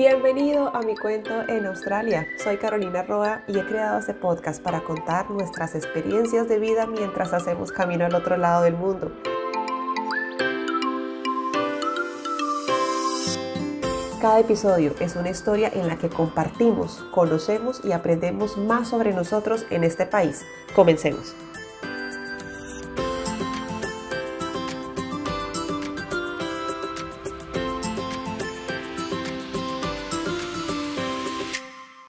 Bienvenido a mi cuento en Australia. Soy Carolina Roa y he creado este podcast para contar nuestras experiencias de vida mientras hacemos camino al otro lado del mundo. Cada episodio es una historia en la que compartimos, conocemos y aprendemos más sobre nosotros en este país. Comencemos.